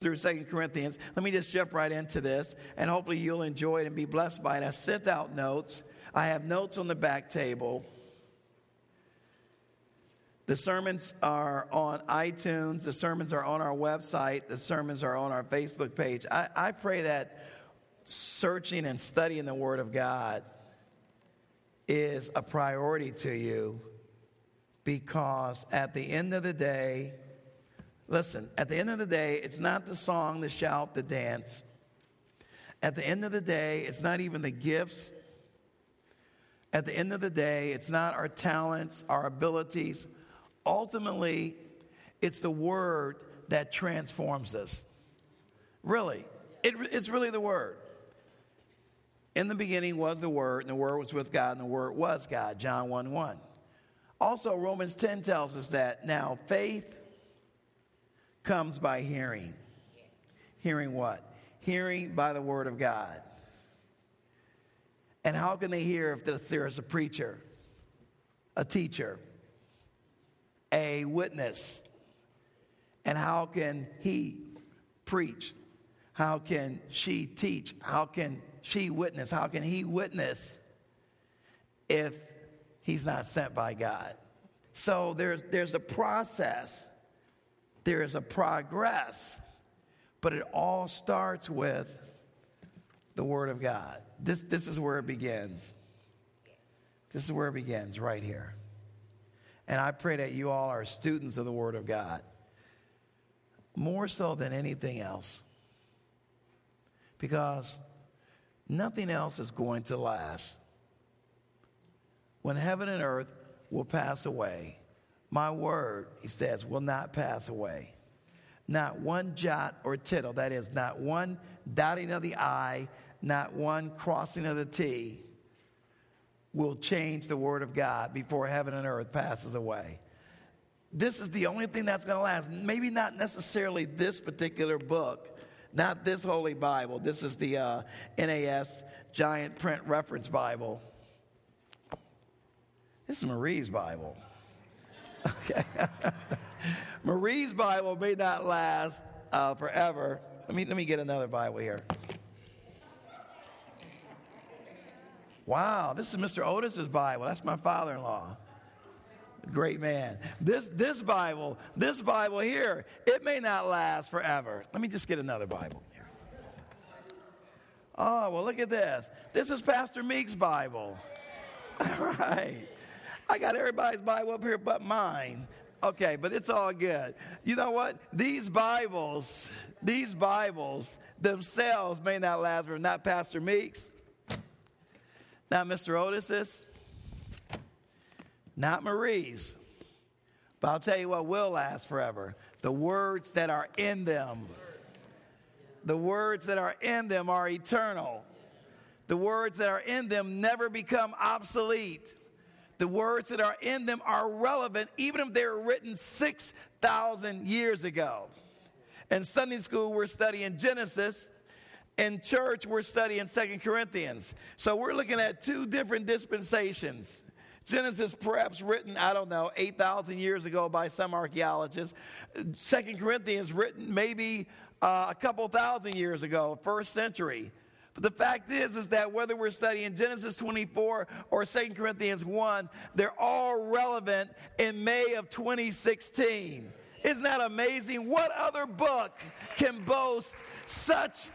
through Second Corinthians. Let me just jump right into this, and hopefully you'll enjoy it and be blessed by it. I sent out notes. I have notes on the back table. The sermons are on iTunes. The sermons are on our website. The sermons are on our Facebook page. I, I pray that searching and studying the Word of God is a priority to you because at the end of the day, listen, at the end of the day, it's not the song, the shout, the dance. At the end of the day, it's not even the gifts. At the end of the day, it's not our talents, our abilities ultimately, it's the word that transforms us. Really, it, it's really the word. In the beginning was the Word, and the Word was with God, and the Word was God. John 1 1. Also, Romans 10 tells us that now faith comes by hearing. Hearing what? Hearing by the Word of God. And how can they hear if there is a preacher, a teacher, a witness. And how can he preach? How can she teach? How can she witness? How can he witness if he's not sent by God? So there's, there's a process, there is a progress, but it all starts with the Word of God. This, this is where it begins. This is where it begins, right here. And I pray that you all are students of the Word of God, more so than anything else. Because nothing else is going to last. When heaven and earth will pass away, my word, he says, will not pass away. Not one jot or tittle, that is, not one dotting of the I, not one crossing of the T will change the Word of God before heaven and earth passes away. This is the only thing that's going to last. Maybe not necessarily this particular book, not this Holy Bible. This is the uh, NAS Giant Print Reference Bible. This is Marie's Bible. Okay. Marie's Bible may not last uh, forever. Let me, let me get another Bible here. Wow, this is Mr. Otis's Bible. That's my father in law. Great man. This, this Bible, this Bible here, it may not last forever. Let me just get another Bible here. Oh, well, look at this. This is Pastor Meek's Bible. All right. I got everybody's Bible up here but mine. Okay, but it's all good. You know what? These Bibles, these Bibles themselves may not last forever. Not Pastor Meek's, not Mr. Otis's, not Marie's. But I'll tell you what will last forever the words that are in them. The words that are in them are eternal. The words that are in them never become obsolete. The words that are in them are relevant even if they were written 6,000 years ago. In Sunday school, we're studying Genesis in church, we're studying Second Corinthians. So we're looking at two different dispensations. Genesis, perhaps written, I don't know, 8,000 years ago by some archaeologists. Second Corinthians, written maybe uh, a couple thousand years ago, first century. But the fact is, is that whether we're studying Genesis 24 or Second Corinthians 1, they're all relevant in May of 2016. Isn't that amazing? What other book can boast such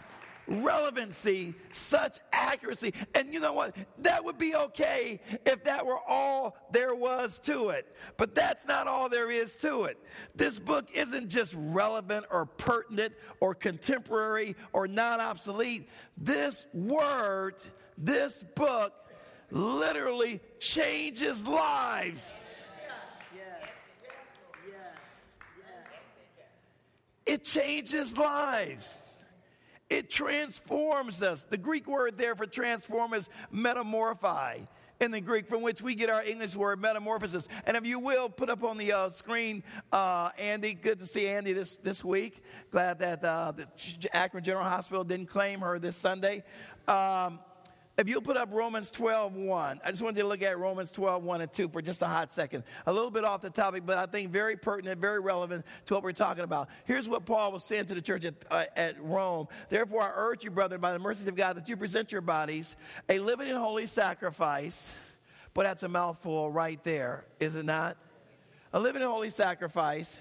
relevancy, such accuracy. And you know what? That would be okay if that were all there was to it. But that's not all there is to it. This book isn't just relevant or pertinent or contemporary or non obsolete. This word, this book, literally changes lives. It changes lives. It transforms us. The Greek word there for transform is metamorphi in the Greek, from which we get our English word metamorphosis. And if you will, put up on the uh, screen, uh, Andy. Good to see Andy this, this week. Glad that uh, the Akron General Hospital didn't claim her this Sunday. Um, if you'll put up Romans 12, 1. I just wanted to look at Romans 12, 1 and 2 for just a hot second. A little bit off the topic, but I think very pertinent, very relevant to what we're talking about. Here's what Paul was saying to the church at, uh, at Rome. Therefore, I urge you, brethren, by the mercies of God, that you present your bodies a living and holy sacrifice. But that's a mouthful right there, is it not? A living and holy sacrifice,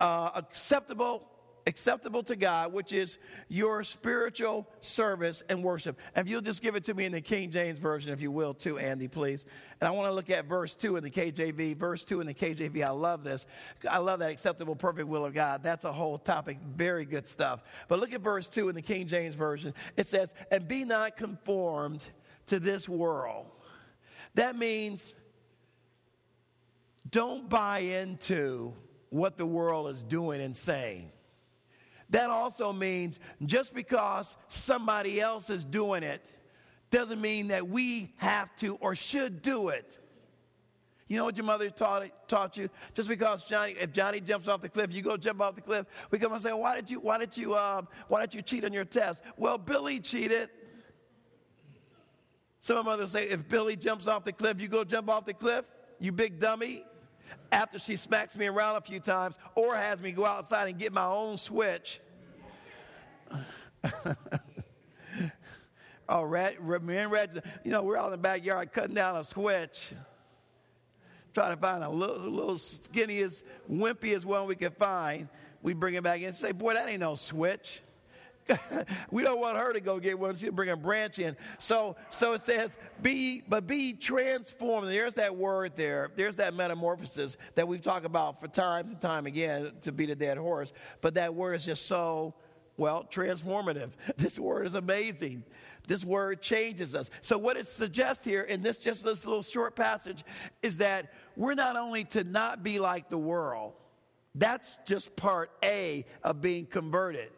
uh, acceptable acceptable to God, which is your spiritual service and worship. And if you'll just give it to me in the King James Version, if you will, too, Andy, please. And I want to look at verse 2 in the KJV. Verse 2 in the KJV, I love this. I love that acceptable, perfect will of God. That's a whole topic. Very good stuff. But look at verse 2 in the King James Version. It says, And be not conformed to this world. That means don't buy into what the world is doing and saying. That also means just because somebody else is doing it doesn't mean that we have to or should do it. You know what your mother taught, taught you? Just because Johnny, if Johnny jumps off the cliff, you go jump off the cliff. We come and say, "Why did you? Why did you? Uh, why did you cheat on your test?" Well, Billy cheated. Some of my mothers say, "If Billy jumps off the cliff, you go jump off the cliff." You big dummy after she smacks me around a few times or has me go outside and get my own switch. oh, Red, me and Red, you know, we're out in the backyard cutting down a switch, trying to find a little, little skinniest, wimpiest one we could find. We bring it back in and say, boy, that ain't no switch. we don't want her to go get one. She'll bring a branch in. So, so it says, be, but be transformed. There's that word there. There's that metamorphosis that we've talked about for times and time again to beat a dead horse. But that word is just so, well, transformative. This word is amazing. This word changes us. So, what it suggests here in this just this little short passage is that we're not only to not be like the world, that's just part A of being converted.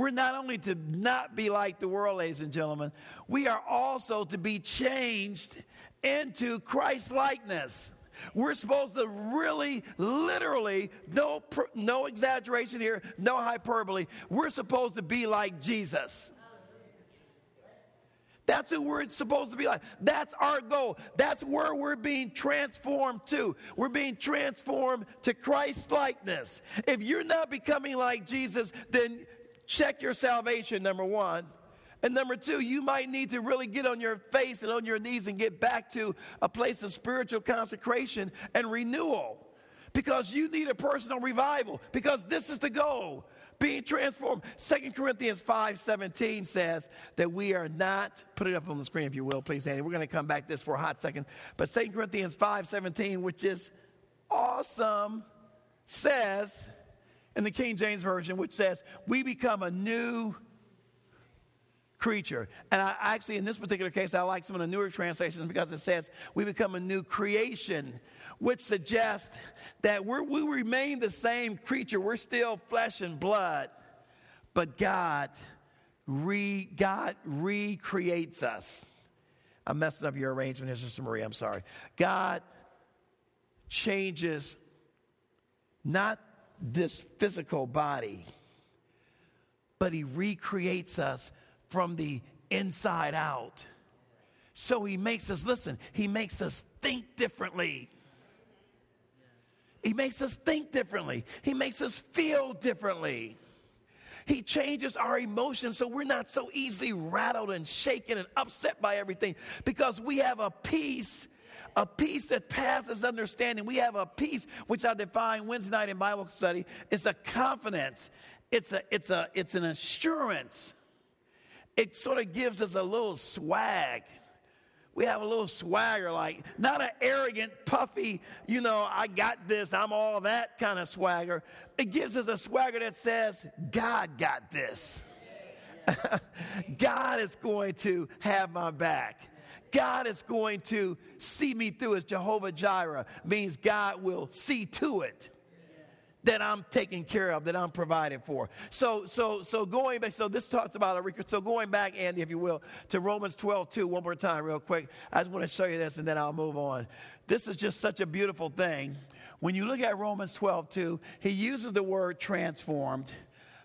We're not only to not be like the world, ladies and gentlemen, we are also to be changed into Christ likeness. We're supposed to really, literally, no, no exaggeration here, no hyperbole. We're supposed to be like Jesus. That's who we're supposed to be like. That's our goal. That's where we're being transformed to. We're being transformed to Christ likeness. If you're not becoming like Jesus, then check your salvation, number one. And number two, you might need to really get on your face and on your knees and get back to a place of spiritual consecration and renewal because you need a personal revival because this is the goal being transformed. Second Corinthians 5 17 says that we are not, put it up on the screen if you will, please, Andy. We're going to come back to this for a hot second. But Second Corinthians 5 17, which is awesome, says, in the King James Version, which says, We become a new creature. And I actually, in this particular case, I like some of the newer translations because it says, We become a new creation, which suggests that we we remain the same creature. We're still flesh and blood, but God, re, God recreates us. I'm messing up your arrangement, Sister Marie. I'm sorry. God changes not this physical body, but He recreates us from the inside out. So He makes us, listen, He makes us think differently. He makes us think differently. He makes us feel differently. He changes our emotions so we're not so easily rattled and shaken and upset by everything because we have a peace a peace that passes understanding. We have a peace which I define Wednesday night in Bible study. It's a confidence. It's a it's a it's an assurance. It sort of gives us a little swag. We have a little swagger, like not an arrogant, puffy, you know, I got this, I'm all that kind of swagger. It gives us a swagger that says, God got this. God is going to have my back. God is going to see me through as Jehovah Jireh means God will see to it that I'm taken care of, that I'm provided for. So, so, so going back, so this talks about a record. so going back, Andy, if you will, to Romans 12, 2, one more time, real quick. I just want to show you this and then I'll move on. This is just such a beautiful thing. When you look at Romans 12, 2, he uses the word transformed,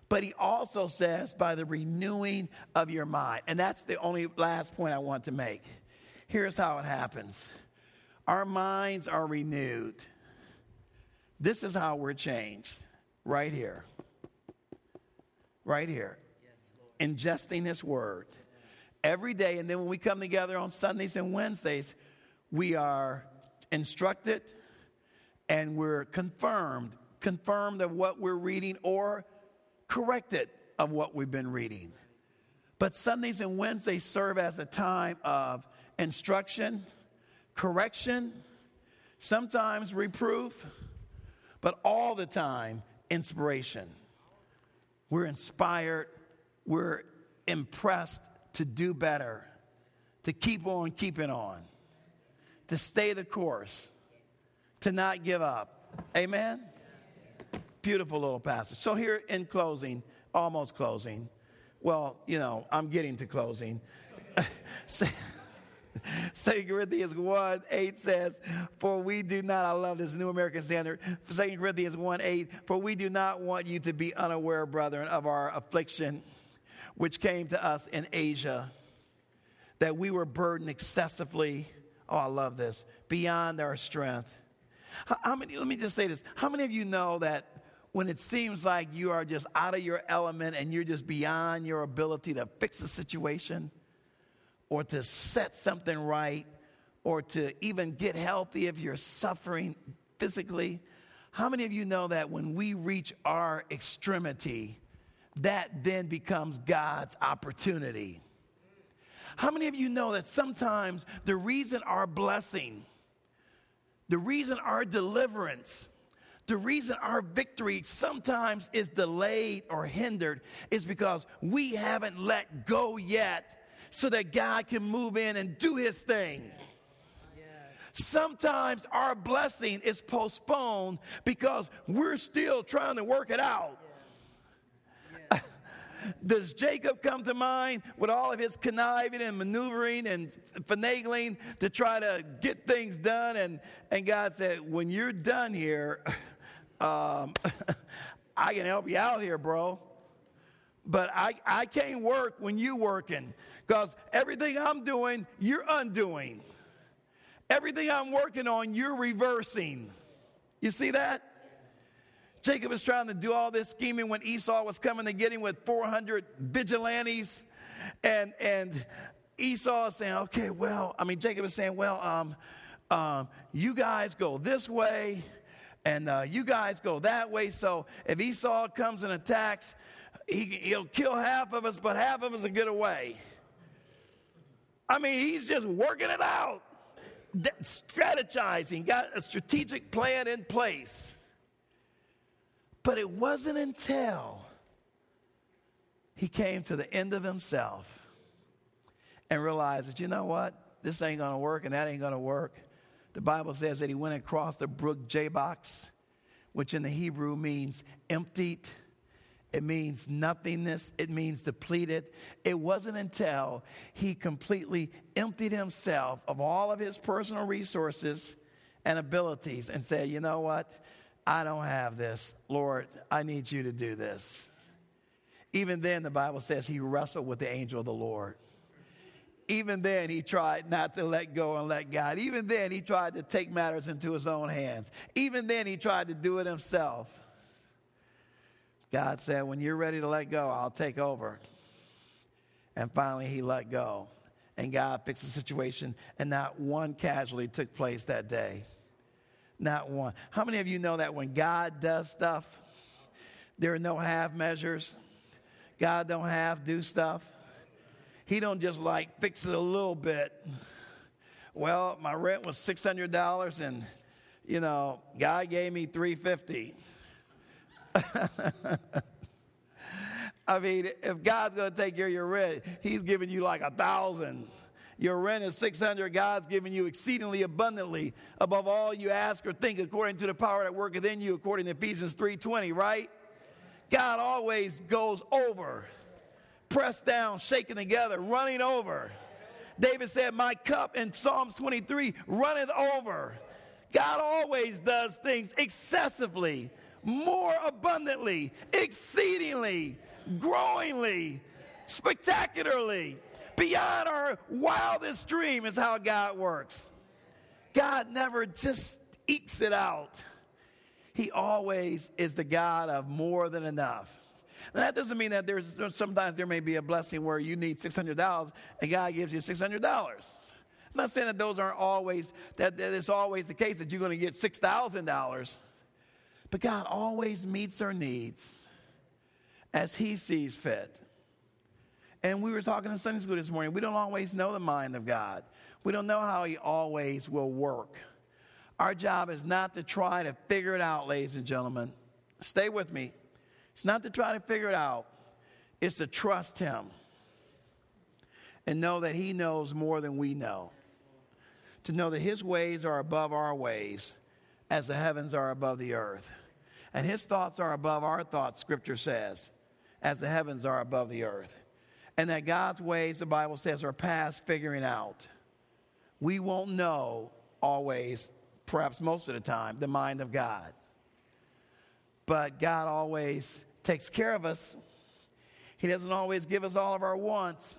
But he also says, by the renewing of your mind. And that's the only last point I want to make. Here's how it happens our minds are renewed. This is how we're changed right here. Right here. Ingesting His Word every day. And then when we come together on Sundays and Wednesdays, we are instructed and we're confirmed, confirmed of what we're reading or corrected of what we've been reading. But Sundays and Wednesdays serve as a time of instruction, correction, sometimes reproof, but all the time inspiration. We're inspired, we're impressed to do better, to keep on keeping on, to stay the course, to not give up. Amen? Beautiful little passage. So, here in closing, almost closing, well, you know, I'm getting to closing. 2 Corinthians 1 8 says, For we do not, I love this New American Standard. 2 Corinthians 1 8, for we do not want you to be unaware, brethren, of our affliction which came to us in Asia, that we were burdened excessively. Oh, I love this, beyond our strength. How, many, let me just say this. How many of you know that when it seems like you are just out of your element and you're just beyond your ability to fix a situation? Or to set something right or to even get healthy if you're suffering physically. How many of you know that when we reach our extremity, that then becomes God's opportunity? How many of you know that sometimes the reason our blessing, the reason our deliverance, the reason our victory sometimes is delayed or hindered is because we haven't let go yet so that God can move in and do his thing. Sometimes our blessing is postponed because we're still trying to work it out. Does Jacob come to mind with all of his conniving and maneuvering and finagling to try to get things done? And, and God said, When you're done here, um, I can help you out here, bro. But I, I can't work when you working. Because everything I'm doing, you're undoing. Everything I'm working on, you're reversing. You see that? Jacob was trying to do all this scheming when Esau was coming to get him with 400 vigilantes. And, and Esau is saying, okay, well, I mean, Jacob is saying, well, um, um, you guys go this way and uh, you guys go that way. So if Esau comes and attacks, he, he'll kill half of us, but half of us will get away. I mean, he's just working it out, strategizing, got a strategic plan in place. But it wasn't until he came to the end of himself and realized that, you know what? This ain't going to work and that ain't going to work. The Bible says that he went across the brook Jabbok, which in the Hebrew means emptied it means nothingness. It means depleted. It wasn't until he completely emptied himself of all of his personal resources and abilities and said, You know what? I don't have this. Lord, I need you to do this. Even then, the Bible says he wrestled with the angel of the Lord. Even then, he tried not to let go and let God. Even then, he tried to take matters into his own hands. Even then, he tried to do it himself. God said, When you're ready to let go, I'll take over. And finally, he let go. And God fixed the situation, and not one casualty took place that day. Not one. How many of you know that when God does stuff, there are no half measures? God don't half do stuff. He don't just like fix it a little bit. Well, my rent was $600 and you know, God gave me 350. I mean, if God's going to take care of your rent, He's giving you like a thousand. Your rent is 600. God's giving you exceedingly abundantly above all you ask or think according to the power that worketh in you, according to Ephesians 3.20, right? God always goes over, pressed down, shaken together, running over. David said, My cup in Psalms 23 runneth over. God always does things excessively more abundantly, exceedingly, growingly, spectacularly, beyond our wildest dream is how God works. God never just ekes it out. He always is the God of more than enough. Now, that doesn't mean that there's sometimes there may be a blessing where you need $600 and God gives you $600. I'm not saying that those aren't always, that, that it's always the case that you're going to get $6,000. But God always meets our needs as He sees fit. And we were talking in Sunday school this morning. We don't always know the mind of God, we don't know how He always will work. Our job is not to try to figure it out, ladies and gentlemen. Stay with me. It's not to try to figure it out, it's to trust Him and know that He knows more than we know. To know that His ways are above our ways as the heavens are above the earth. And His thoughts are above our thoughts, Scripture says, as the heavens are above the earth. And that God's ways, the Bible says, are past figuring out. We won't know always perhaps most of the time, the mind of God. But God always takes care of us. He doesn't always give us all of our wants,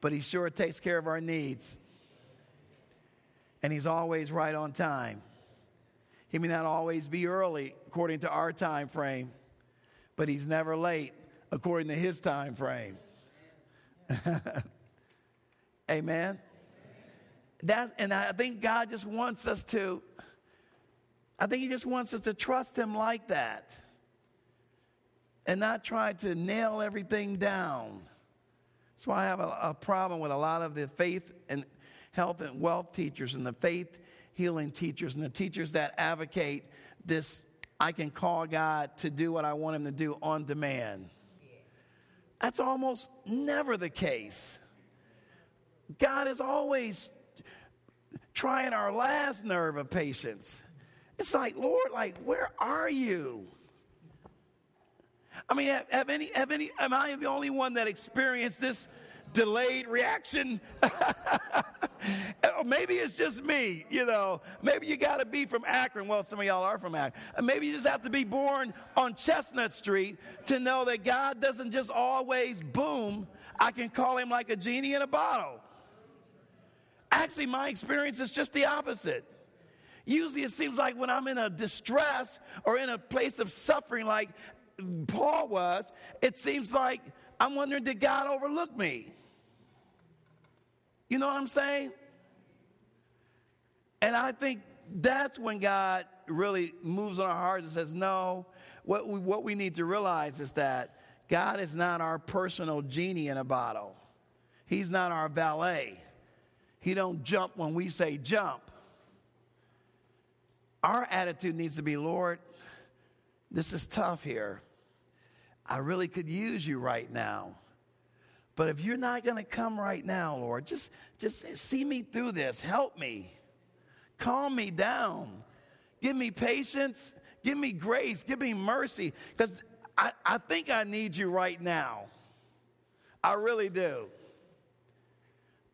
but He sure takes care of our needs. And He's always right on time. He may not always be early according to our time frame, but He's never late according to His time frame. Amen that, and I think God just wants us to, I think He just wants us to trust Him like that and not try to nail everything down. That's why I have a, a problem with a lot of the faith and health and wealth teachers and the faith healing teachers and the teachers that advocate this I can call God to do what I want Him to do on demand. That's almost never the case. God is always trying our last nerve of patience. It's like, Lord, like, where are you? I mean, have, have any, have any, am I the only one that experienced this delayed reaction? maybe it's just me, you know. Maybe you got to be from Akron. Well, some of y'all are from Akron. Uh, maybe you just have to be born on Chestnut Street to know that God doesn't just always boom. I can call him like a genie in a bottle. Actually, my experience is just the opposite. Usually, it seems like when I'm in a distress or in a place of suffering, like Paul was, it seems like I'm wondering, did God overlook me? You know what I'm saying? And I think that's when God really moves on our hearts and says, no, what we, what we need to realize is that God is not our personal genie in a bottle. He's not our valet. He don't jump when we say jump. Our attitude needs to be, Lord, this is tough here. I really could use you right now. But if you're not going to come right now, Lord, just, just see me through this. Help me. Calm me down. Give me patience. Give me grace. Give me mercy. Because I, I think I need you right now. I really do.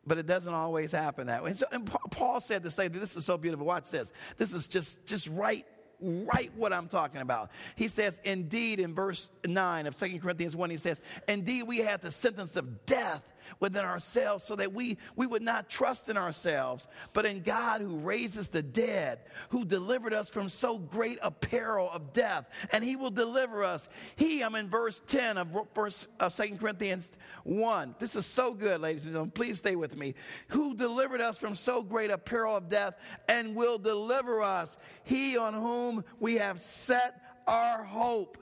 But it doesn't always happen that way. And, so, and Paul said to say, this is so beautiful. Watch this. This is just, just right right what I'm talking about. He says, indeed, in verse 9 of 2 Corinthians 1, he says, indeed, we had the sentence of death within ourselves so that we, we would not trust in ourselves, but in God who raises the dead, who delivered us from so great a peril of death, and he will deliver us. He, I'm in verse 10 of, verse, of 2 Corinthians 1. This is so good, ladies and gentlemen. Please stay with me. Who delivered us from so great a peril of death and will deliver us. He on whom we have set our hope,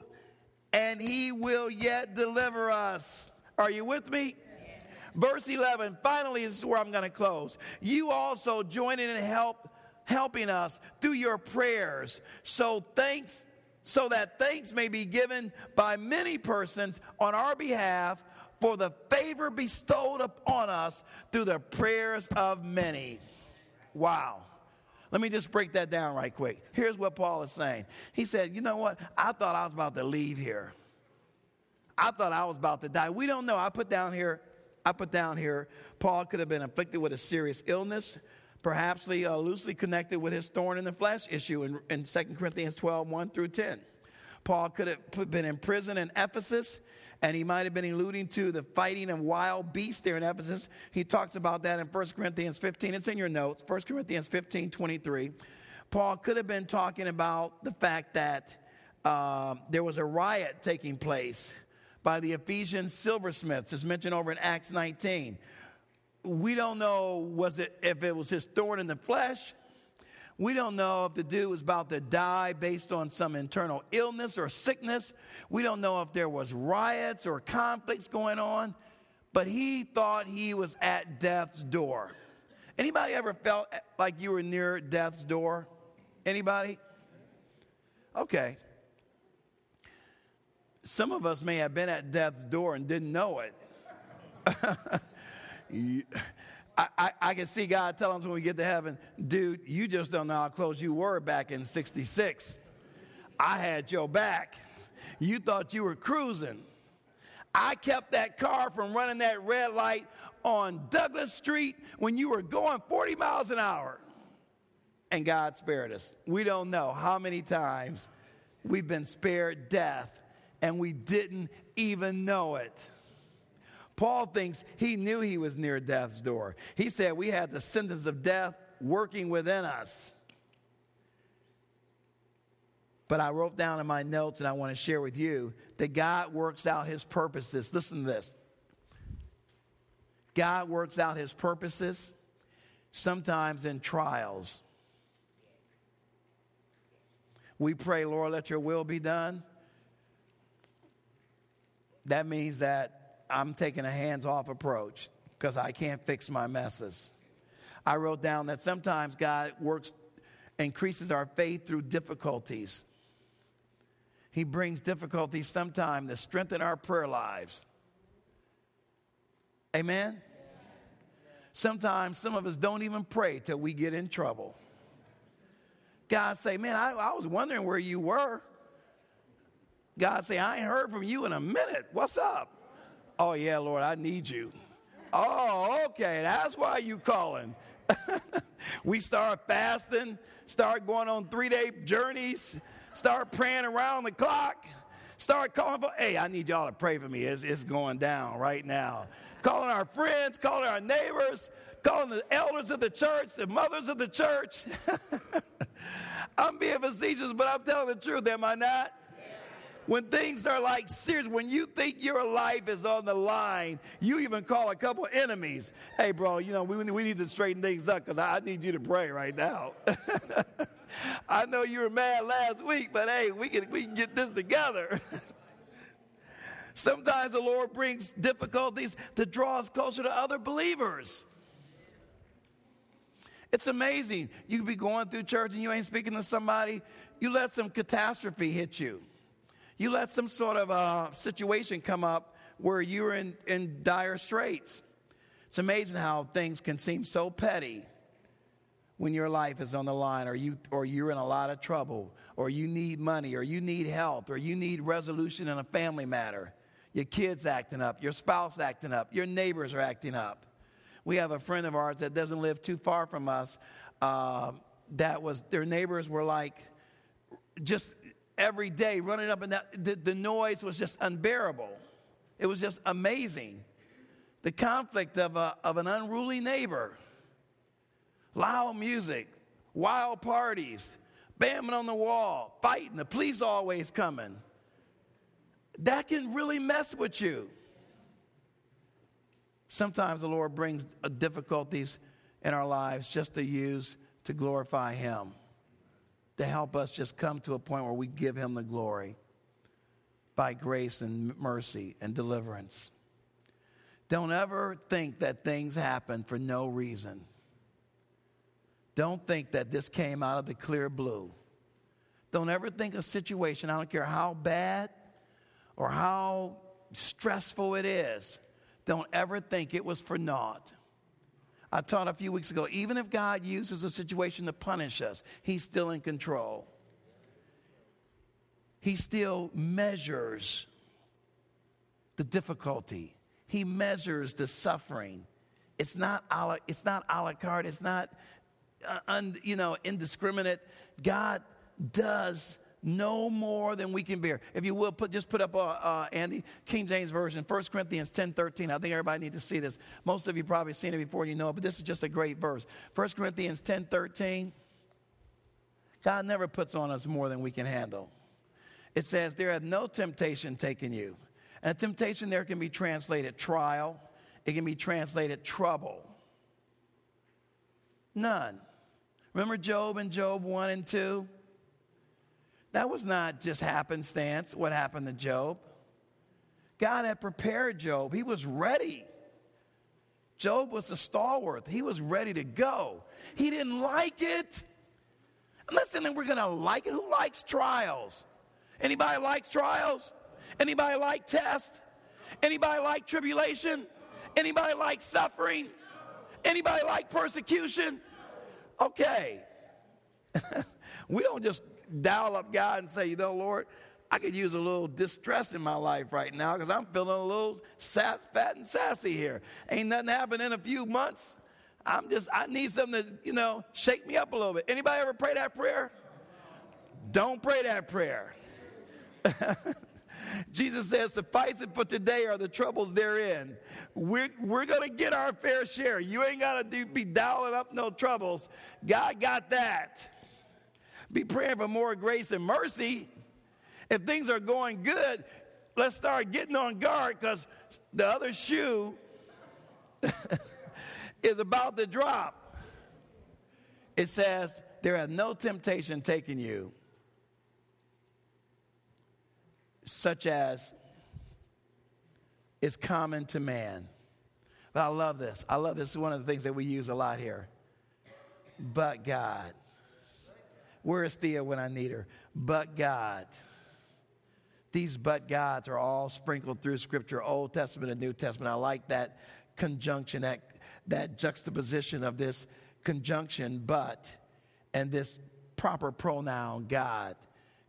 and he will yet deliver us. Are you with me? Verse 11, finally, this is where I'm going to close. You also join in and help helping us through your prayers. So thanks so that thanks may be given by many persons on our behalf for the favor bestowed upon us through the prayers of many. Wow. Let me just break that down right quick. Here's what Paul is saying. He said, You know what? I thought I was about to leave here. I thought I was about to die. We don't know. I put down here I put down here, Paul could have been afflicted with a serious illness, perhaps uh, loosely connected with his thorn in the flesh issue in, in 2 Corinthians 12, 1 through 10. Paul could have been in prison in Ephesus, and he might have been alluding to the fighting of wild beasts there in Ephesus. He talks about that in 1 Corinthians 15. It's in your notes, 1 Corinthians 15 23. Paul could have been talking about the fact that uh, there was a riot taking place by the Ephesian silversmiths, as mentioned over in Acts 19. We don't know was it if it was his thorn in the flesh. We don't know if the dude was about to die based on some internal illness or sickness. We don't know if there was riots or conflicts going on, but he thought he was at death's door. Anybody ever felt like you were near death's door? Anybody? Okay. Some of us may have been at death's door and didn't know it. I, I, I, can see God telling us when we get to heaven, dude, you just don't know how close you were back in 66. I had your back. You thought you were cruising. I kept that car from running that red light on Douglas Street when you were going 40 miles an hour. And God spared us. We don't know how many times we've been spared death and we didn't even know it. Paul thinks he knew he was near death's door. He said we had the sentence of death working within us. But I wrote down in my notes and I want to share with you that God works out his purposes. Listen to this God works out his purposes sometimes in trials. We pray, Lord, let your will be done that means that I'm taking a hands off approach because I can't fix my messes. I wrote down that sometimes God works, increases our faith through difficulties. He brings difficulties sometimes to strengthen our prayer lives. Amen? Sometimes some of us don't even pray till we get in trouble. God say, man, I, I was wondering where you were. God say, I ain't heard from you in a minute. What's up? Oh, yeah, Lord, I need you. Oh, okay, that's why you calling. we start fasting, start going on three day journeys, start praying around the clock, start calling for, hey, I need y'all to pray for me. It's, it's going down right now. Calling our friends, calling our neighbors, calling the elders of the church, the mothers of the church. I'm being facetious, but I'm telling the truth, am I not? When things are like serious, when you think your life is on the line, you even call a couple enemies. Hey, bro, you know, we, we need to straighten things up because I need you to pray right now. I know you were mad last week, but hey, we can, we can get this together. Sometimes the Lord brings difficulties to draw us closer to other believers. It's amazing. You could be going through church and you ain't speaking to somebody, you let some catastrophe hit you you let some sort of a situation come up where you're in, in dire straits. It's amazing how things can seem so petty when your life is on the line or, you, or you're in a lot of trouble or you need money or you need health or you need resolution in a family matter. Your kids acting up, your spouse acting up, your neighbors are acting up. We have a friend of ours that doesn't live too far from us. Uh, that was their neighbors were like just every day running up and down. The, the noise was just unbearable. It was just amazing. The conflict of, a, of an unruly neighbor, loud music, wild parties, bamming on the wall, fighting, the police always coming. That can really mess with you. Sometimes the Lord brings uh, difficulties in our lives just to use to glorify Him to help us just come to a point where we give Him the glory by grace and mercy and deliverance. Don't ever think that things happen for no reason. Don't think that this came out of the clear blue. Don't ever think a situation, I don't care how bad or how stressful it is, don't ever think it was for naught. I taught a few weeks ago even if God uses a situation to punish us, He's still in control. He still measures the difficulty, He measures the suffering. It's not a la, it's not a la carte, it's not uh, un, you know, indiscriminate. God does no more than we can bear. If you will, put, just put up, uh, uh, Andy, King James Version, 1 Corinthians 10 13. I think everybody needs to see this. Most of you probably seen it before you know it, but this is just a great verse. 1 Corinthians 10 13. God never puts on us more than we can handle. It says, There no temptation taken you. And a temptation there can be translated trial, it can be translated trouble. None. Remember Job and Job 1 and 2? That was not just happenstance what happened to Job. God had prepared Job, he was ready. Job was a stalwart, he was ready to go. He didn't like it. Listen, we're going to like it. Who likes trials? Anybody likes trials? Anybody like tests? Anybody like tribulation? Anybody like suffering? Anybody like persecution? Okay. we don't just dial up God and say, you know, Lord, I could use a little distress in my life right now because I'm feeling a little sass, fat and sassy here. Ain't nothing happened in a few months. I'm just, I need something to, you know, shake me up a little bit. Anybody ever pray that prayer? Don't pray that prayer. Jesus says, Suffice it for today are the troubles therein. We're, we're going to get our fair share. You ain't got to be dialing up no troubles. God got that. Be praying for more grace and mercy. If things are going good, let's start getting on guard because the other shoe is about to drop. It says, There no temptation taken you, such as is common to man. But I love this. I love this. is one of the things that we use a lot here. But God. Where is Thea when I need her? But God. These but gods are all sprinkled through Scripture, Old Testament and New Testament. I like that conjunction, that that juxtaposition of this conjunction, but, and this proper pronoun, God.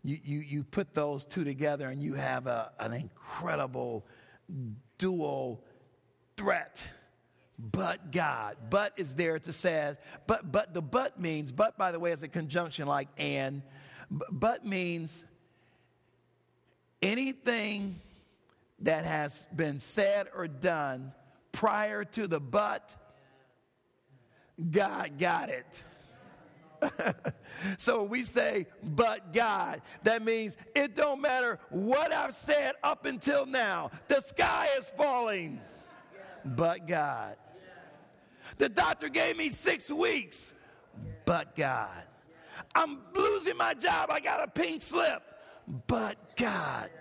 You, you, you put those two together and you have a, an incredible dual threat. But God. But is there to say, but, but the but means, but by the way, is a conjunction like and. But means anything that has been said or done prior to the but God got it. so we say, but God. That means it don't matter what I've said up until now. The sky is falling, but God. The doctor gave me six weeks, but God. I'm losing my job. I got a pink slip, but God.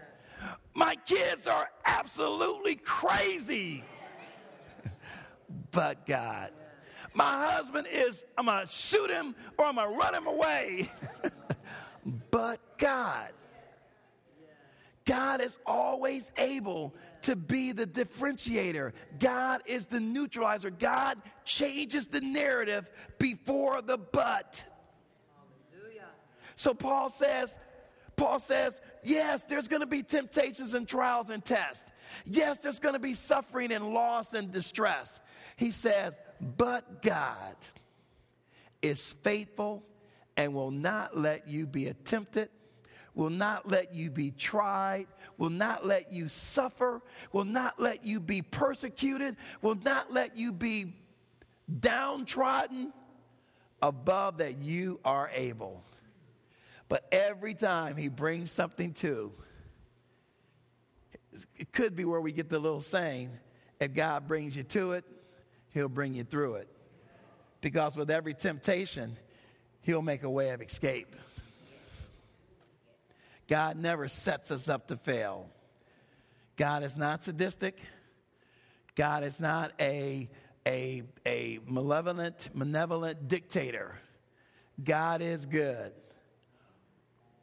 My kids are absolutely crazy, but God. My husband is, I'm going to shoot him or I'm going to run him away. but God, God is always able to be the differentiator. God is the neutralizer. God changes the narrative before the but. So Paul says, Paul says, yes, there's going to be temptations and trials and tests. Yes, there's going to be suffering and loss and distress. He says, but God is faithful and will not let you be tempted, will not let you be tried, will not let you suffer, will not let you be persecuted, will not let you be downtrodden above that you are able. But every time he brings something to, it could be where we get the little saying if God brings you to it, He'll bring you through it. Because with every temptation, He'll make a way of escape. God never sets us up to fail. God is not sadistic. God is not a, a, a malevolent, malevolent dictator. God is good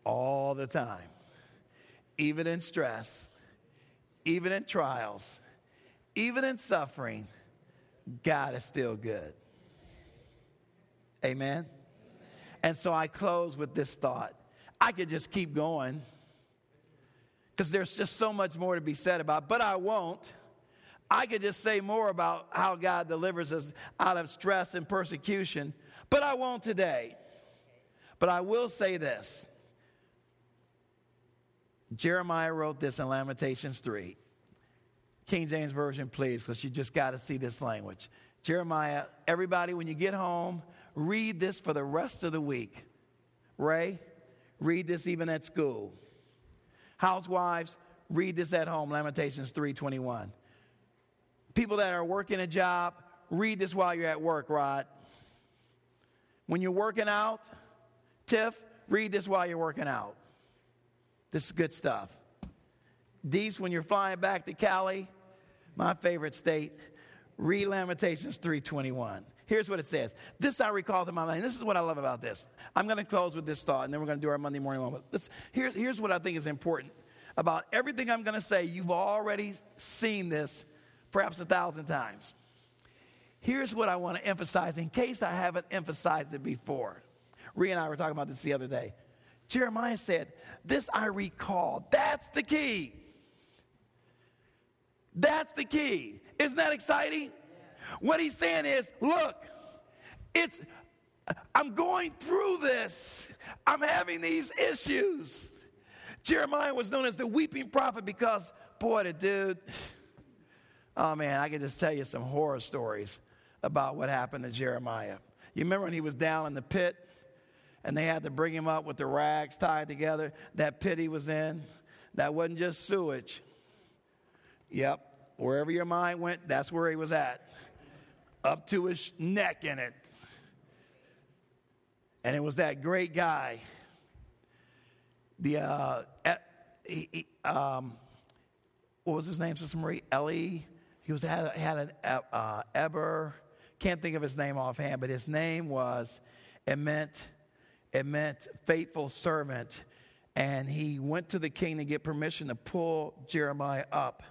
all the time, even in stress, even in trials, even in suffering God is still good. Amen? And so I close with this thought. I could just keep going because there's just so much more to be said about, but I won't. I could just say more about how God delivers us out of stress and persecution, but I won't today. But I will say this Jeremiah wrote this in Lamentations 3. King James Version, please, because you just got to see this language. Jeremiah, everybody, when you get home, read this for the rest of the week. Ray, read this even at school. Housewives, read this at home, Lamentations 3:21. People that are working a job, read this while you're at work, Rod. When you're working out, Tiff, read this while you're working out. This is good stuff. Dees, when you're flying back to Cali, my favorite state, read Lamentations 3:21. Here's what it says. This I recall to my mind. This is what I love about this. I'm going to close with this thought, and then we're going to do our Monday morning moment. Here's, here's what I think is important about everything I'm going to say. You've already seen this perhaps a thousand times. Here's what I want to emphasize in case I haven't emphasized it before. Rhea and I were talking about this the other day. Jeremiah said, This I recall. That's the key. That's the key. Isn't that exciting? What he's saying is, look, it's I'm going through this. I'm having these issues. Jeremiah was known as the weeping prophet because, boy, the dude, oh man, I can just tell you some horror stories about what happened to Jeremiah. You remember when he was down in the pit and they had to bring him up with the rags tied together? That pit he was in, that wasn't just sewage. Yep, wherever your mind went, that's where he was at up to his neck in it. And it was that great guy, the, uh, he, he, um, what was his name, Sister Marie? Ellie. He was had, had an uh, Eber. Can't think of his name offhand, but his name was. It meant it meant faithful servant, and he went to the king to get permission to pull Jeremiah up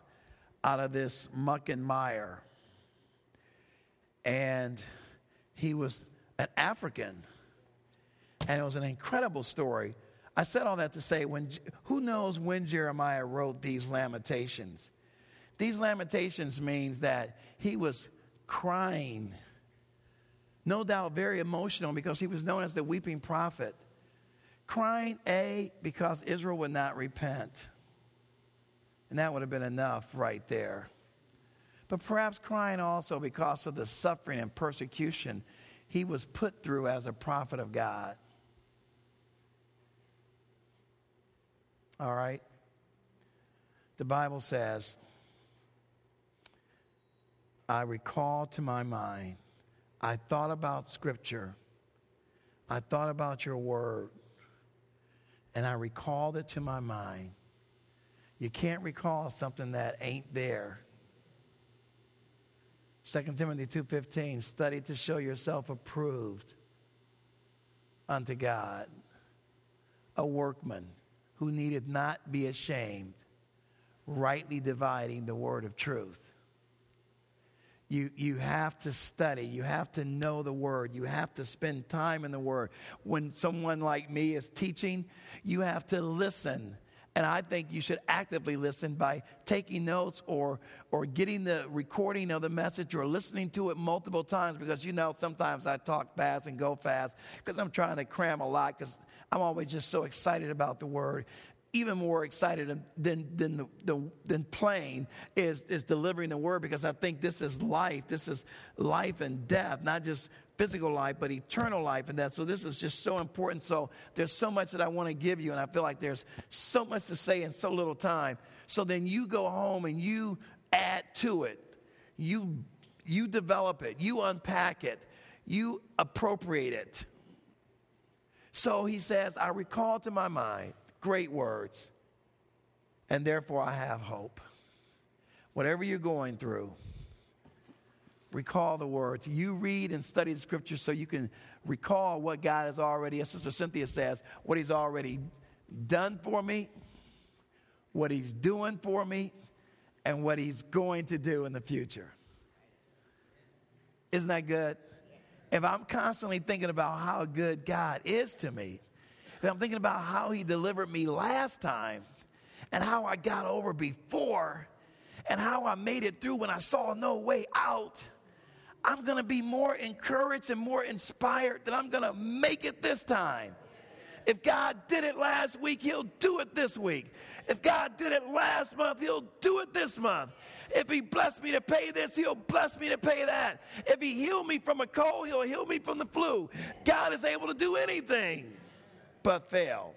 out of this muck and mire and he was an African. And it was an incredible story. I said all that to say, when, who knows when Jeremiah wrote these lamentations? These lamentations means that he was crying, no doubt very emotional because he was known as the weeping prophet. Crying, A, because Israel would not repent. And that would have been enough right there but perhaps crying also because of the suffering and persecution he was put through as a prophet of God. All right? The Bible says, I recall to my mind, I thought about Scripture, I thought about your word, and I recalled it to my mind. You can't recall something that ain't there 2 Timothy 2:15 study to show yourself approved unto God a workman who needed not be ashamed rightly dividing the word of truth you, you have to study. You have to know the word. You have to spend time in the word. When someone like me is teaching, you have to listen and I think you should actively listen by taking notes or, or getting the recording of the message or listening to it multiple times because you know sometimes I talk fast and go fast because I'm trying to cram a lot because I'm always just so excited about the word. Even more excited than, than, the, the, than playing is, is delivering the word because I think this is life. This is life and death, not just physical life, but eternal life and that. So this is just so important. So there's so much that I want to give you, and I feel like there's so much to say in so little time. So then you go home and you add to it. You you develop it, you unpack it, you appropriate it. So he says, I recall to my mind great words, and therefore I have hope. Whatever you're going through, recall the words. You read and study the scriptures so you can recall what God has already, as Sister Cynthia says, what He's already done for me, what He's doing for me, and what He's going to do in the future. Isn't that good? If I'm constantly thinking about how good God is to me, if I'm thinking about how He delivered me last time and how I got over before and how I made it through when I saw no way out I'm going to be more encouraged and more inspired that I'm going to make it this time. If God did it last week, He'll do it this week. If God did it last month, He'll do it this month. If He blessed me to pay this, He'll bless me to pay that. If He healed me from a cold, He'll heal me from the flu. God is able to do anything but fail.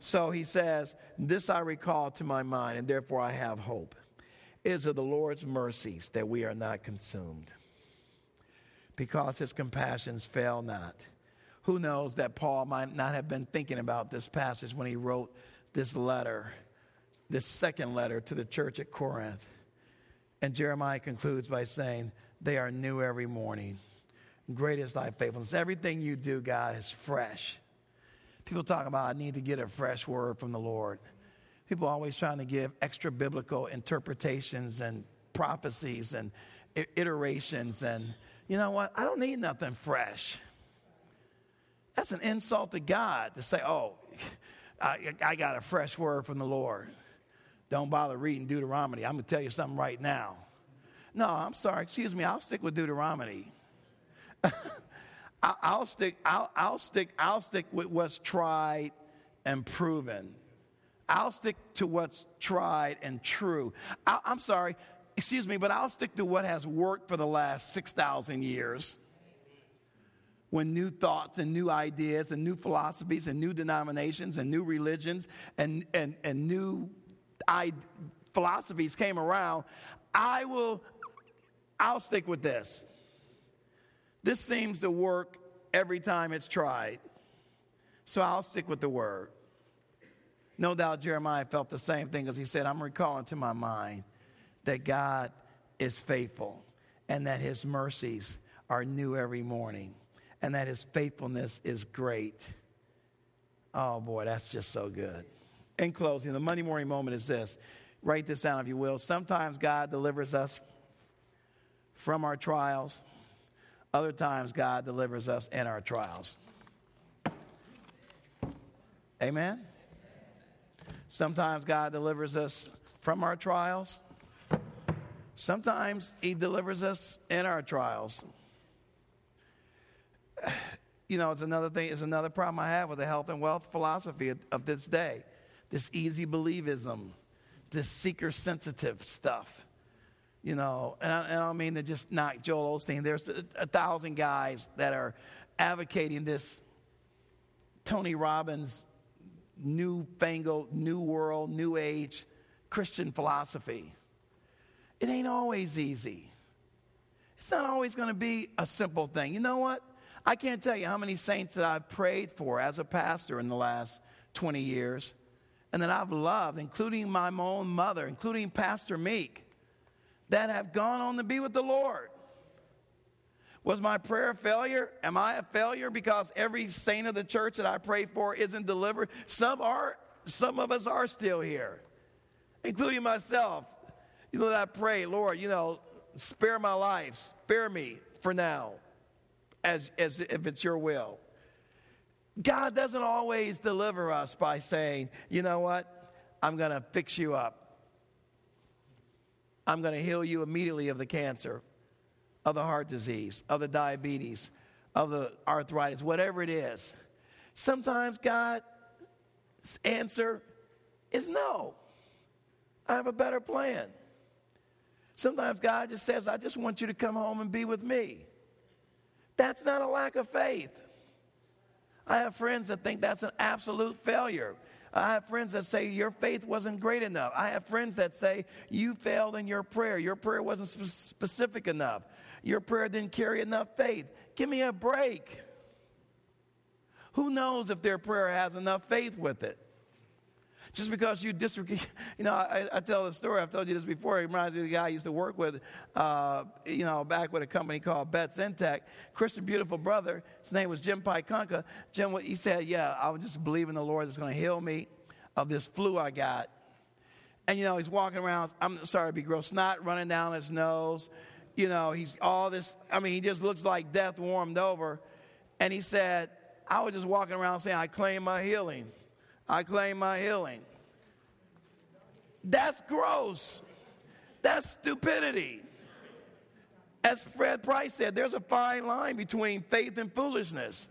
So He says, This I recall to my mind, and therefore I have hope. Is of the Lord's mercies that we are not consumed, because His compassions fail not. Who knows that Paul might not have been thinking about this passage when he wrote this letter this second letter to the church at Corinth. And Jeremiah concludes by saying, They are new every morning. Great is thy faithfulness. Everything you do, God, is fresh. People talk about, I need to get a fresh word from the Lord. People always trying to give extra biblical interpretations and prophecies and iterations. And you know what? I don't need nothing fresh. That's an insult to God to say, oh, I, I got a fresh word from the Lord. Don't bother reading Deuteronomy. I'm going to tell you something right now. No, I'm sorry. Excuse me. I'll stick with Deuteronomy. I'll stick. I'll, I'll stick. I'll stick with what's tried and proven. I'll stick to what's tried and true. I, I'm sorry. Excuse me, but I'll stick to what has worked for the last six thousand years when new thoughts and new ideas and new philosophies and new denominations and new religions and, and, and new I, philosophies came around, I will, I'll stick with this. This seems to work every time it's tried. So I'll stick with the word. No doubt Jeremiah felt the same thing as he said, I'm recalling to my mind that God is faithful and that his mercies are new every morning and that his faithfulness is great. Oh boy, that's just so good in closing, the Monday morning moment is this. Write this down if you will. Sometimes God delivers us from our trials, other times, God delivers us in our trials. Amen? Sometimes God delivers us from our trials. Sometimes He delivers us in our trials. You know, it's another thing, it's another problem I have with the health and wealth philosophy of, this day this easy believism, this seeker sensitive stuff. You know, and I, and I don't mean to just knock Joel Osteen. There's a, a thousand guys that are advocating this Tony Robbins newfangled, new world, new age Christian philosophy. It ain't always easy. It's not always going to be a simple thing. You know what? I can't tell you how many saints that I've prayed for as a pastor in the last 20 years and that I've loved, including my own mother, including Pastor Meek, that have gone on to be with the Lord. Was my prayer a failure? Am I a failure because every saint of the church that I pray for isn't delivered? Some are, some of us are still here, including myself. You know, that I pray, Lord, you know, spare my life, spare me for now, as, as if it's your will. God doesn't always deliver us by saying, you know what? I'm going to fix you up. I'm going to heal you immediately of the cancer, of the heart disease, of the diabetes, of the arthritis, whatever it is. Sometimes God's answer is no. I have a better plan. Sometimes God just says, I just want you to come home and be with me. That's not a lack of faith. I have friends that think that's an absolute failure. I have friends that say your faith wasn't great enough. I have friends that say you failed in your prayer. Your prayer wasn't sp- specific enough. Your prayer didn't carry enough faith. Give me a break. Who knows if their prayer has enough faith with it? Just because you disagree, you know, I, I, tell the story, I've told you this before. It reminds me of the guy I used to work with, uh, you know, back with a company called Betts Intech. Christian, beautiful brother. His name was Jim Piconka. Jim, he said, Yeah, I was just believing the Lord is going to heal me of this flu I got. And, you know, he's walking around, I'm sorry to be gross, snot running down his nose. You know, he's all this, I mean, he just looks like death warmed over. And he said, I was just walking around saying, I claim my healing. I claim my healing. That's gross. That's stupidity. As Fred Price said, there's a fine line between faith and foolishness.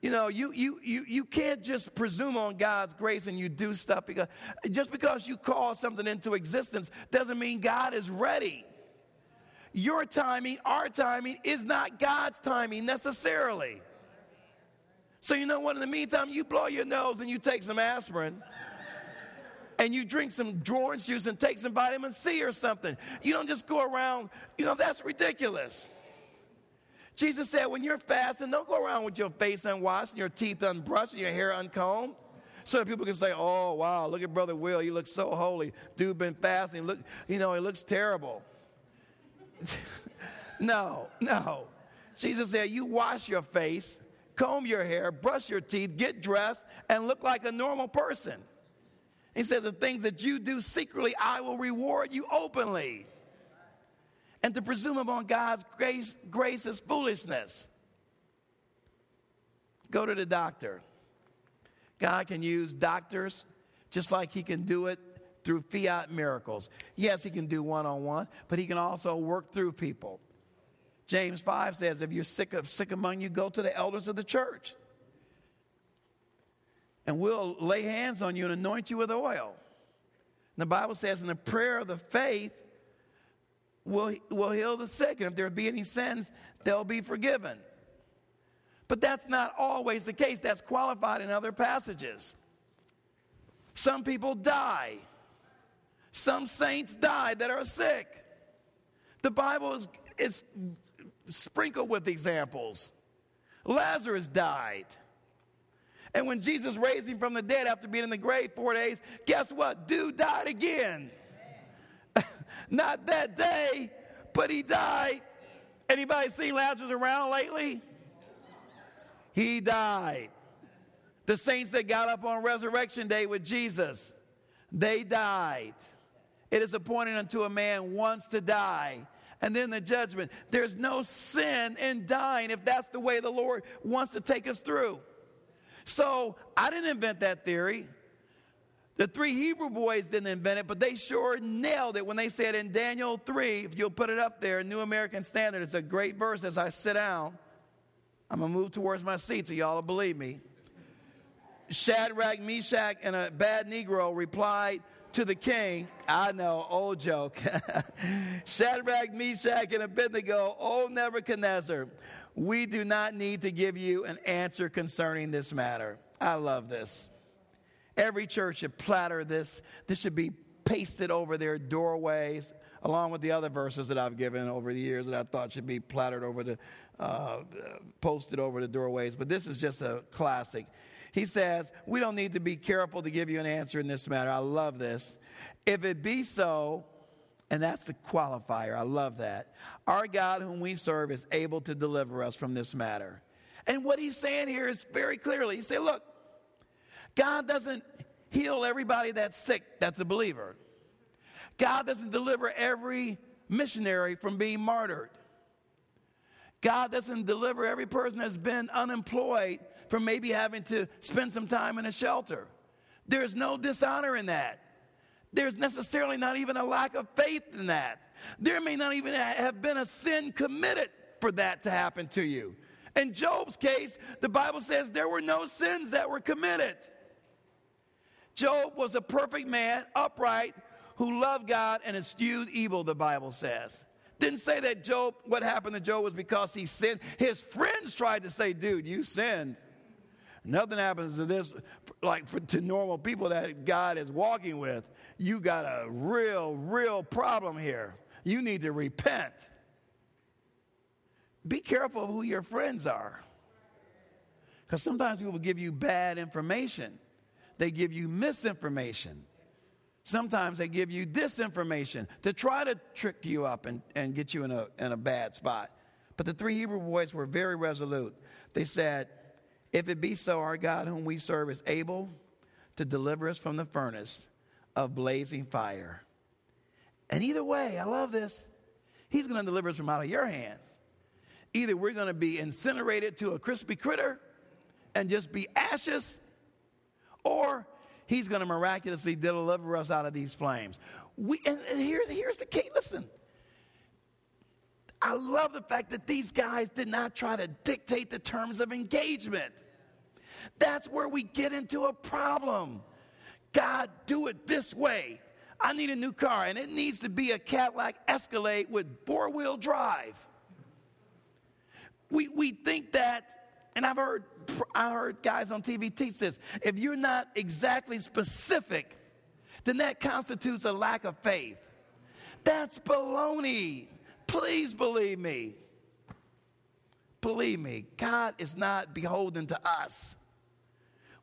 You know, you, you, you, you can't just presume on God's grace and you do stuff because just because you call something into existence doesn't mean God is ready. Your timing, our timing, is not God's timing necessarily. So, you know what? In the meantime, you blow your nose and you take some aspirin and you drink some orange juice and take some vitamin C or something. You don't just go around, you know, that's ridiculous. Jesus said, when you're fasting, don't go around with your face unwashed and your teeth unbrushed and your hair uncombed. So that people can say, oh, wow, look at Brother Will. He looks so holy. Dude been fasting. Look, you know, he looks terrible. no, no. Jesus said, you wash your face, comb your hair, brush your teeth, get dressed, and look like a normal person. He says, the things that you do secretly, I will reward you openly and to presume upon God's grace, grace is foolishness. Go to the doctor. God can use doctors just like He can do it through fiat miracles. Yes, He can do one on one, but He can also work through people. James 5 says, If you're sick, of, sick among you, go to the elders of the church. And we'll lay hands on you and anoint you with oil. And the Bible says, in the prayer of the faith, will, will heal the sick. And if there be any sins, they'll be forgiven. But that's not always the case. That's qualified in other passages. Some people die. Some saints died that are sick. The Bible is, is sprinkled with examples. Lazarus died. And when Jesus raised him from the dead after being in the grave four days, guess what? Dude died again. Not that day, but he died. Anybody seen Lazarus around lately? He died. The saints that got up on resurrection day with Jesus, they died. It is appointed unto a man once to die, and then the judgment. There's no sin in dying if that's the way the Lord wants to take us through. So I didn't invent that theory. The three Hebrew boys didn't invent it, but they sure nailed it when they said in Daniel 3, if you'll put it up there, New American Standard, it's a great verse as I sit down. I'm going to move towards my seat so y'all will believe me. Shadrach, Meshach, and a bad Negro replied to the king, I know, old joke. Shadrach, Meshach, and Abednego, O Nebuchadnezzar, we do not need to give you an answer concerning this matter. I love this. Every church should platter this. This should be pasted over their doorways, along with the other verses that I've given over the years that I thought should be plattered over the, uh, posted over the doorways. But this is just a classic. He says, We don't need to be careful to give you an answer in this matter. I love this. If it be so, and that's the qualifier, I love that. Our God, whom we serve, is able to deliver us from this matter. And what he's saying here is very clearly, he said, Look, God doesn't heal everybody that's sick that's a believer. God doesn't deliver every missionary from being martyred. God doesn't deliver every person that's been unemployed from maybe having to spend some time in a shelter. There's no dishonor in that. There's necessarily not even a lack of faith in that. There may not even have been a sin committed for that to happen to you. In Job's case, the Bible says there were no sins that were committed. Job was a perfect man, upright, who loved God and eschewed evil, the Bible says. Didn't say that Job, what happened to Job was because he sinned. His friends tried to say, dude, you sinned. Nothing happens to this, like for, to normal people that God is walking with. You got a real, real problem here. You need to repent. Be careful of who your friends are. Because sometimes people give you bad information they give you misinformation. Sometimes they give you disinformation to try to trick you up and, and get you in a, in a bad spot. But the three Hebrew boys were very resolute. They said, If it be so, our God, whom we serve, is able to deliver us from the furnace of blazing fire. And either way, I love this, He's going to deliver us from out of your hands. Either we're going to be incinerated to a crispy critter and just be ashes, or he's going to miraculously deliver us out of these flames. We, and, here's, here's the key listen. I love the fact that these guys did not try to dictate the terms of engagement. That's where we get into a problem. God, do it this way. I need a new car, and it needs to be a Cadillac Escalade with four wheel drive. We, we think that, and I've heard, I heard guys on TV teach this. If you're not exactly specific, then that constitutes a lack of faith. That's baloney. Please believe me. Believe me, God is not beholden to us.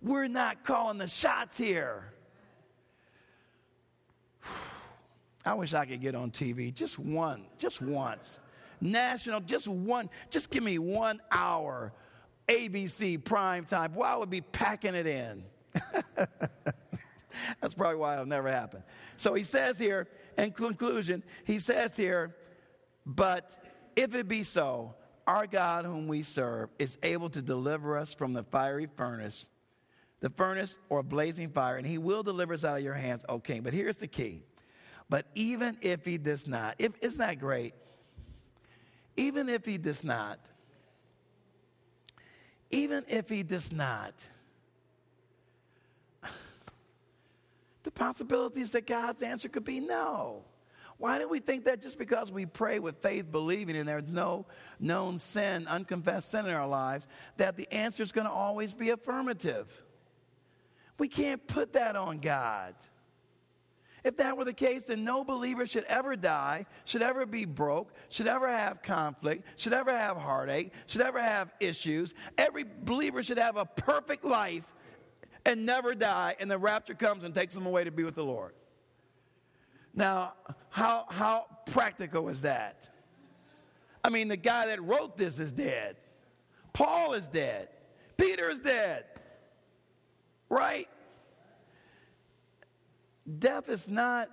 We're not calling the shots here. I wish I could get on TV just one, just once. National, just one, just give me one hour ABC prime time. Well, I would be packing it in. That's probably why it'll never happen. So he says here, in conclusion, he says here, but if it be so, our God, whom we serve, is able to deliver us from the fiery furnace, the furnace or blazing fire, and he will deliver us out of your hands, O king. But here's the key. But even if he does not, if isn't that great? Even if he does not, even if he does not, the possibilities that God's answer could be no. Why do we think that just because we pray with faith, believing, and there's no known sin, unconfessed sin in our lives, that the answer is going to always be affirmative? We can't put that on God. If that were the case, then no believer should ever die, should ever be broke, should ever have conflict, should ever have heartache, should ever have issues. Every believer should have a perfect life and never die, and the rapture comes and takes them away to be with the Lord. Now, how, how practical is that? I mean, the guy that wrote this is dead. Paul is dead. Peter is dead. Right? death is not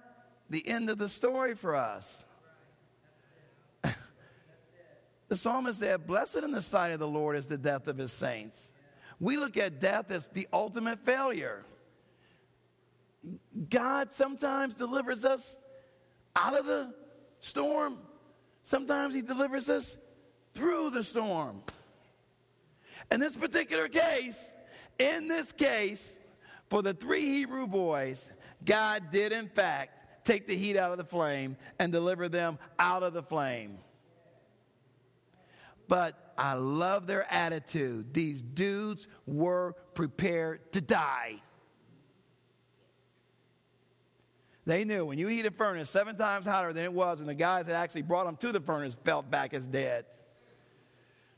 the end of the story for us. the psalmist said, Blessed in the sight of the Lord is the death of his saints. We look at death as the ultimate failure. God sometimes delivers us out of the storm, sometimes He delivers us through the storm. In this particular case, in this case, for the three Hebrew boys, God did, in fact, take the heat out of the flame and deliver them out of the flame. But I love their attitude. These dudes were prepared to die. They knew when you heat a furnace seven times hotter than it was, and the guys that actually brought them to the furnace felt back as dead.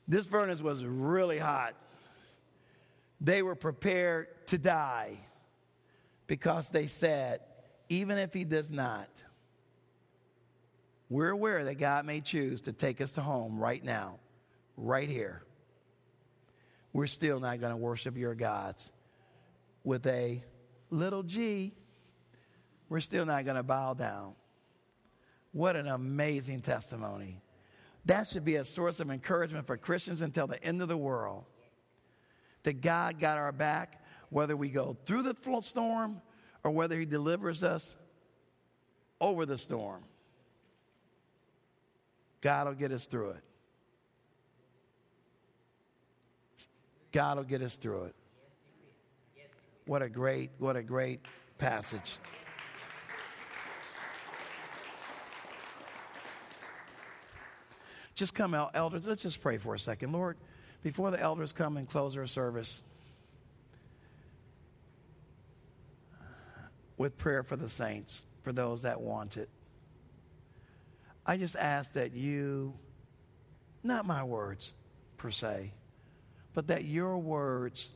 This furnace was really hot. They were prepared to die because they said, even if he does not, we're aware that God may choose to take us to home right now, right here. We're still not going to worship your gods with a little g. We're still not going to bow down. What an amazing testimony. That should be a source of encouragement for Christians until the end of the world. That God got our back whether we go through the storm or whether He delivers us over the storm. God will get us through it. God will get us through it. What a great, what a great passage. Just come out, elders. Let's just pray for a second. Lord, before the elders come and close our service, with prayer for the saints, for those that want it. I just ask that you, not my words per se, but that your words,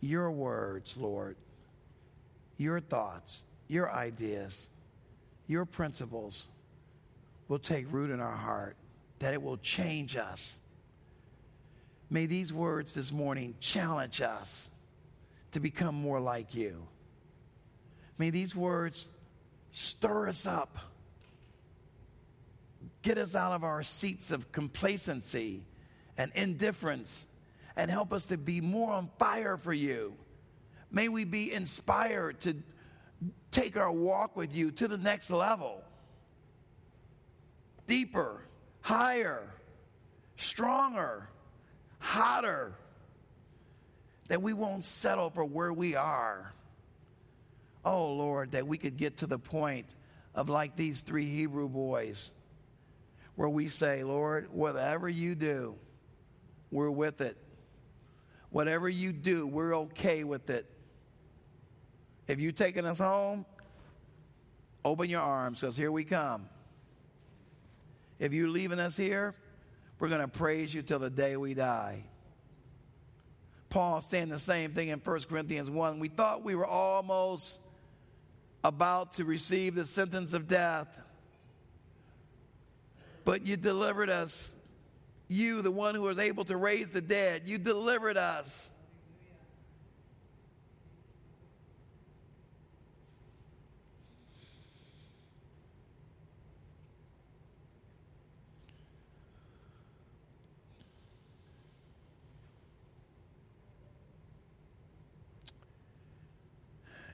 your words, Lord, your thoughts, your ideas, your principles will take root in our heart, that it will change us. May these words this morning challenge us to become more like you. May these words stir us up, get us out of our seats of complacency and indifference, and help us to be more on fire for you. May we be inspired to take our walk with you to the next level deeper, higher, stronger, hotter. that we won't settle for where we are. Oh, Lord, that we could get to the point of like these three Hebrew boys, where we say, Lord, whatever you do, we're with it. Whatever you do, we're okay with it. If you've taken us home, open your arms because here we come. If you're leaving us here, we're going to praise you till the day we die. Paul saying the same thing in 1 Corinthians 1. We thought we were almost about to receive the sentence of death, but you delivered us. You, the one who was able to raise the dead, you delivered us.